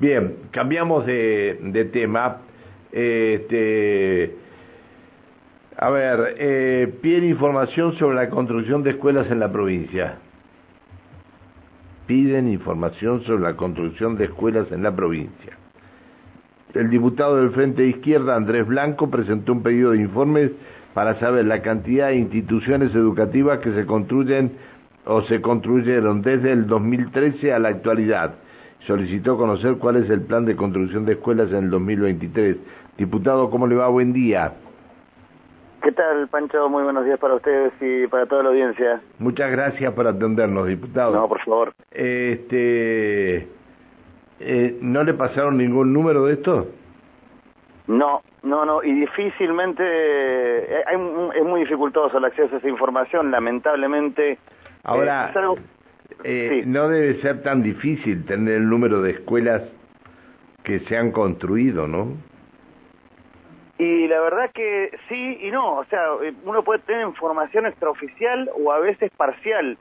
Bien, cambiamos de, tema. Este, a ver, eh, piden información sobre la construcción de escuelas en la provincia. Piden información sobre la construcción de escuelas en la provincia. El diputado del Frente Izquierda, Andrés Blanco, presentó un pedido de informes para saber la cantidad de instituciones educativas que se construyen o se construyeron desde el 2013 a la actualidad. Solicitó conocer cuál es el plan de construcción de escuelas en el 2023. Diputado, ¿cómo le va? Buen día. ¿Qué tal, Pancho? Muy buenos días para ustedes y para toda la audiencia. Muchas gracias por atendernos, diputado. No, por favor. Este, eh, ¿No le pasaron ningún número de esto? No, no, no, y difícilmente, eh, es muy dificultoso el acceso a esa información, lamentablemente. Ahora, eh, no debe ser tan difícil tener el número de escuelas que se han construido, ¿no? Y la verdad que sí y no, o sea, uno puede tener información extraoficial o a veces parcial,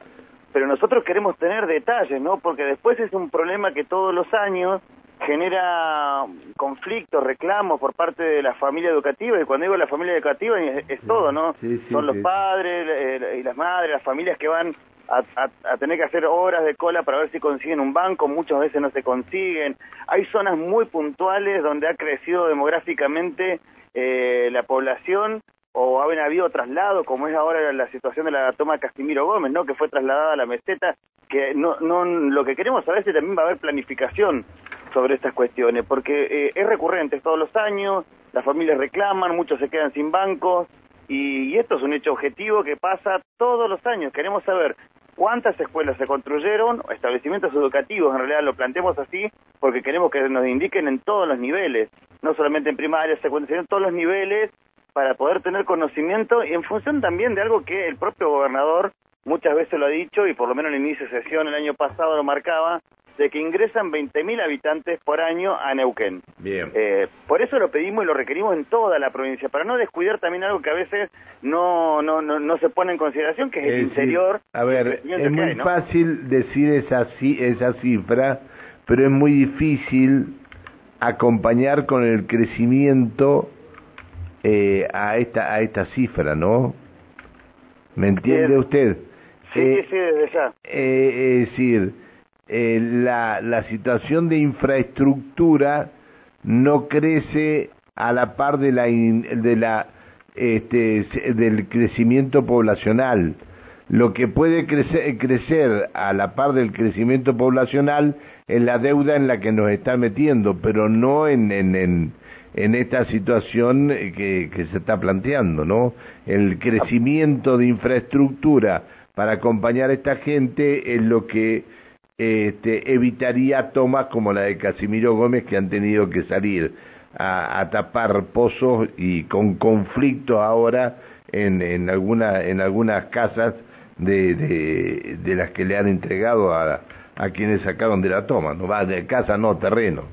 pero nosotros queremos tener detalles, ¿no? Porque después es un problema que todos los años genera conflictos, reclamos por parte de la familia educativa, y cuando digo la familia educativa es, todo, ¿no? Son los padres eh, y las madres, las familias que van a, tener que hacer horas de cola para ver si consiguen un banco, muchas veces no se consiguen. Hay zonas muy puntuales donde ha crecido demográficamente eh, la población o ha habido traslado, como es ahora la situación de la toma Casimiro Gómez, ¿no? que fue trasladada a la meseta, que no, no, lo que queremos saber es si también va a haber planificación sobre estas cuestiones, porque eh, es recurrente todos los años, las familias reclaman, muchos se quedan sin bancos, y, esto es un hecho objetivo que pasa todos los años. Queremos saber cuántas escuelas se construyeron, establecimientos educativos, en realidad lo planteamos así, porque queremos que nos indiquen en todos los niveles, no solamente en primaria, secundaria, sino en todos los niveles, para poder tener conocimiento y en función también de algo que el propio gobernador muchas veces lo ha dicho y por lo menos en el inicio de sesión el año pasado lo marcaba, de que ingresan 20.000 habitantes por año a Neuquén. Bien. Eh, por eso lo pedimos y lo requerimos en toda la provincia, para no descuidar también algo que a veces no no no, no se pone en consideración, que es, el interior. A ver, es muy fácil decir esa, esa cifra, pero es muy difícil acompañar con el crecimiento eh, a esta a esta cifra, ¿no? ¿Me entiende usted? Sí, eh, sí, desde ya. Eh, es decir, eh, la, situación de infraestructura no crece a la par de la, de la este, del crecimiento poblacional. Lo que puede crecer, crecer a la par del crecimiento poblacional es la deuda en la que nos está metiendo, pero no en, en, en, en esta situación que, que se está planteando, ¿no? El crecimiento de infraestructura para acompañar a esta gente es lo que este, evitaría tomas como la de Casimiro Gómez que han tenido que salir a, tapar pozos y con conflicto ahora en, en, alguna, en algunas casas de, de, las que le han entregado a, a quienes sacaron de la toma, no va de casa, no terreno.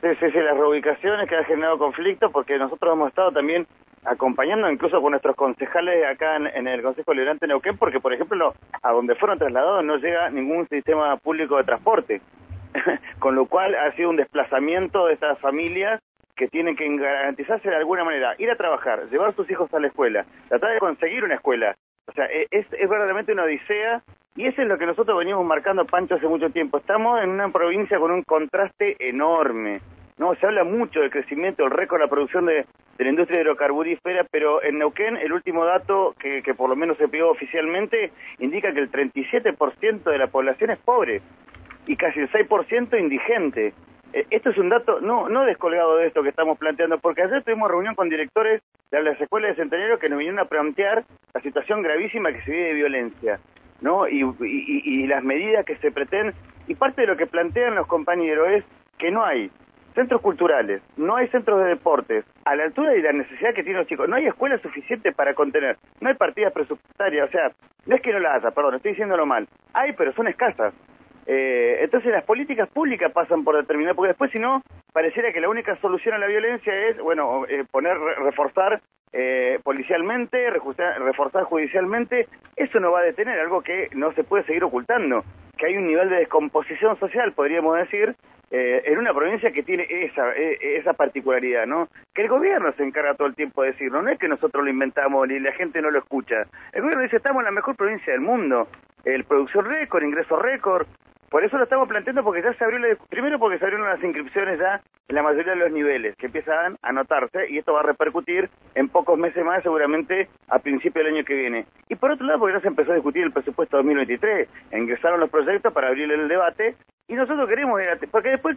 Sí, sí, sí, las reubicaciones que han generado conflicto porque nosotros hemos estado también acompañando incluso con nuestros concejales acá en, el Consejo Liberante Neuquén, porque por ejemplo a donde fueron trasladados no llega ningún sistema público de transporte, con lo cual ha sido un desplazamiento de estas familias que tienen que garantizarse de alguna manera, ir a trabajar, llevar a sus hijos a la escuela, tratar de conseguir una escuela. O sea, e, es, es verdaderamente una odisea y eso es lo que nosotros venimos marcando, Pancho, hace mucho tiempo. Estamos en una provincia con un contraste enorme. No, se habla mucho del crecimiento, el récord de la producción de, la industria hidrocarburífera, pero en Neuquén el último dato que, por lo menos se pidió oficialmente indica que el 37% de la población es pobre y casi el 6% indigente. Eh, esto es un dato no, no descolgado de esto que estamos planteando, porque ayer tuvimos reunión con directores de las escuelas de Centenario que nos vinieron a plantear la situación gravísima que se vive de violencia, ¿no? Y, y las medidas que se pretenden. Y parte de lo que plantean los compañeros es que no hay centros culturales, no hay centros de deportes, a la altura de la necesidad que tienen los chicos, no hay escuelas suficientes para contener, no hay partidas presupuestarias, o sea, no es que no las haya, perdón, estoy diciéndolo mal, hay, pero son escasas. Eh, entonces las políticas públicas pasan por determinar, porque después si no, pareciera que la única solución a la violencia es, bueno, eh, poner, reforzar eh, policialmente, reforzar judicialmente, eso no va a detener algo que no se puede seguir ocultando, que hay un nivel de descomposición social, podríamos decir, eh, en una provincia que tiene esa, e, esa particularidad, ¿no? Que el gobierno se encarga todo el tiempo de decirlo, no es que nosotros lo inventamos ni la gente no lo escucha. El gobierno dice, estamos en la mejor provincia del mundo, el producción récord, ingreso récord, por eso lo estamos planteando porque ya se abrió, la, primero porque se abrieron las inscripciones ya en la mayoría de los niveles, que empiezan a notarse y esto va a repercutir en pocos meses más, seguramente a principio del año que viene. Y por otro lado, porque ya se empezó a discutir el presupuesto 2023, ingresaron los proyectos para abrir el debate y nosotros queremos, porque después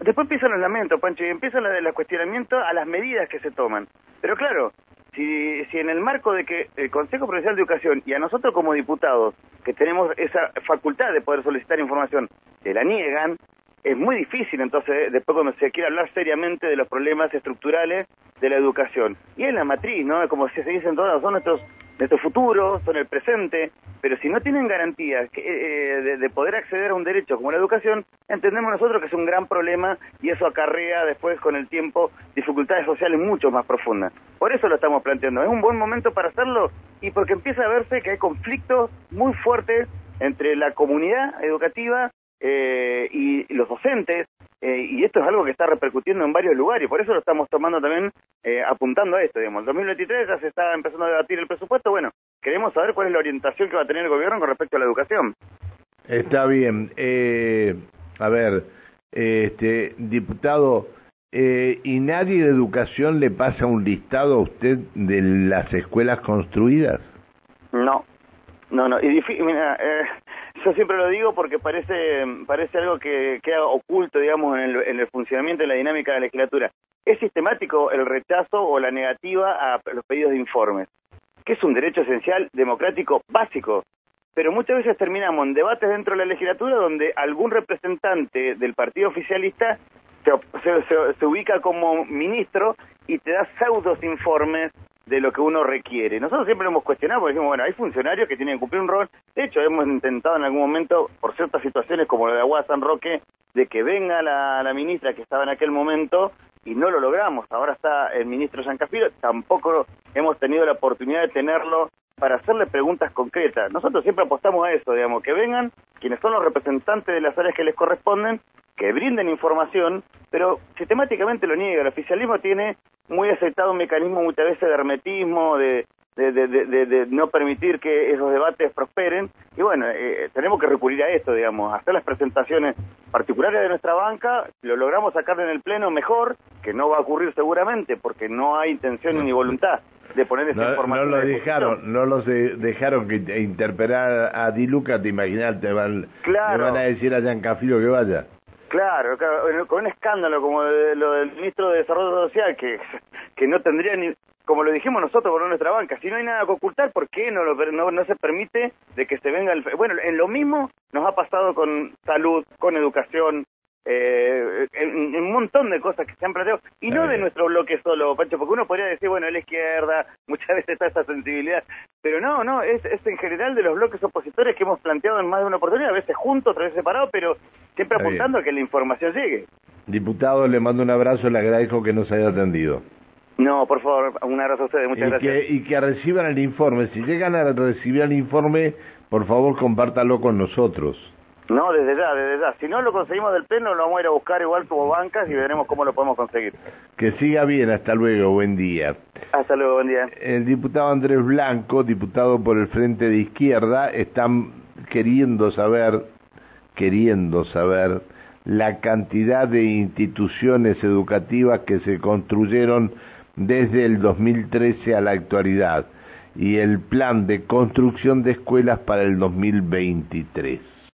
después empiezan los lamentos, Pancho, y empiezan los cuestionamientos a las medidas que se toman. Pero claro, si, si en el marco de que el Consejo Provincial de Educación y a nosotros como diputados, que tenemos esa facultad de poder solicitar información, te la niegan, es muy difícil entonces después cuando se quiere hablar seriamente de los problemas estructurales de la educación. Y es la matriz, ¿no? Como se dicen todos, son nuestros nuestro futuro, son el presente, pero si no tienen garantía eh, de, poder acceder a un derecho como la educación, entendemos nosotros que es un gran problema y eso acarrea después con el tiempo dificultades sociales mucho más profundas. Por eso lo estamos planteando. Es un buen momento para hacerlo y porque empieza a verse que hay conflictos muy fuertes entre la comunidad educativa eh, y, los docentes, eh, y esto es algo que está repercutiendo en varios lugares, por eso lo estamos tomando también eh, apuntando a esto, digamos. En 2023 ya se está empezando a debatir el presupuesto, bueno, queremos saber cuál es la orientación que va a tener el gobierno con respecto a la educación. Está bien. a ver, este diputado, ¿y nadie de educación le pasa un listado a usted de las escuelas construidas? No, no, no, y mira, eh, yo siempre lo digo porque parece, parece algo que queda oculto, digamos, en el, en el funcionamiento de la dinámica de la legislatura. Es sistemático el rechazo o la negativa a los pedidos de informes, que es un derecho esencial, democrático, básico. Pero muchas veces terminamos en debates dentro de la legislatura donde algún representante del partido oficialista se, se, se ubica como ministro y te da pseudos informes de lo que uno requiere. Nosotros siempre lo hemos cuestionado porque decimos, bueno, hay funcionarios que tienen que cumplir un rol. De hecho, hemos intentado en algún momento, por ciertas situaciones como la de Aguada San Roque, de que venga la, ministra que estaba en aquel momento y no lo logramos. Ahora está el ministro Giancafilo, tampoco hemos tenido la oportunidad de tenerlo para hacerle preguntas concretas. Nosotros siempre apostamos a eso, digamos, que vengan quienes son los representantes de las áreas que les corresponden, que brinden información, pero sistemáticamente lo niega. El oficialismo tiene muy aceptado un mecanismo muchas veces de hermetismo, de, de, de, de, no permitir que esos debates prosperen. Y bueno, eh, tenemos que recurrir a esto, digamos, hacer las presentaciones particulares de nuestra banca, lo logramos sacar en el Pleno mejor, que no va a ocurrir seguramente, porque no hay intención ni voluntad de poner esa información. No lo dejaron, no los dejaron que interpelar a Di Luca, te imaginas, te van, van a decir a Giancafilo que vaya. Claro, con un escándalo como lo del ministro de Desarrollo Social, que, que no tendría ni, como lo dijimos nosotros por nuestra banca, si no hay nada que ocultar, ¿por qué no, lo, no, no se permite de que se venga el... Bueno, en lo mismo nos ha pasado con salud, con educación, eh, en, un montón de cosas que se han planteado, y no de nuestro bloque solo, Pancho, porque uno podría decir, bueno, a la izquierda, muchas veces está esa sensibilidad, pero no, no, es, es en general de los bloques opositores que hemos planteado en más de una oportunidad, a veces juntos, otras veces separados, pero siempre apuntando a que la información llegue. Diputado, le mando un abrazo, le agradezco que nos haya atendido. No, por favor, un abrazo a ustedes, muchas gracias. y que reciban el informe, si llegan a recibir el informe, por favor compártalo con nosotros. No, desde ya, desde ya. Si no lo conseguimos del pleno, lo vamos a ir a buscar igual como bancas y veremos cómo lo podemos conseguir. Que siga bien, hasta luego, buen día. Hasta luego, buen día. El diputado Andrés Blanco, diputado por el Frente de Izquierda, están queriendo saber, queriendo saber la cantidad de instituciones educativas que se construyeron desde el 2013 a la actualidad y el plan de construcción de escuelas para el 2023.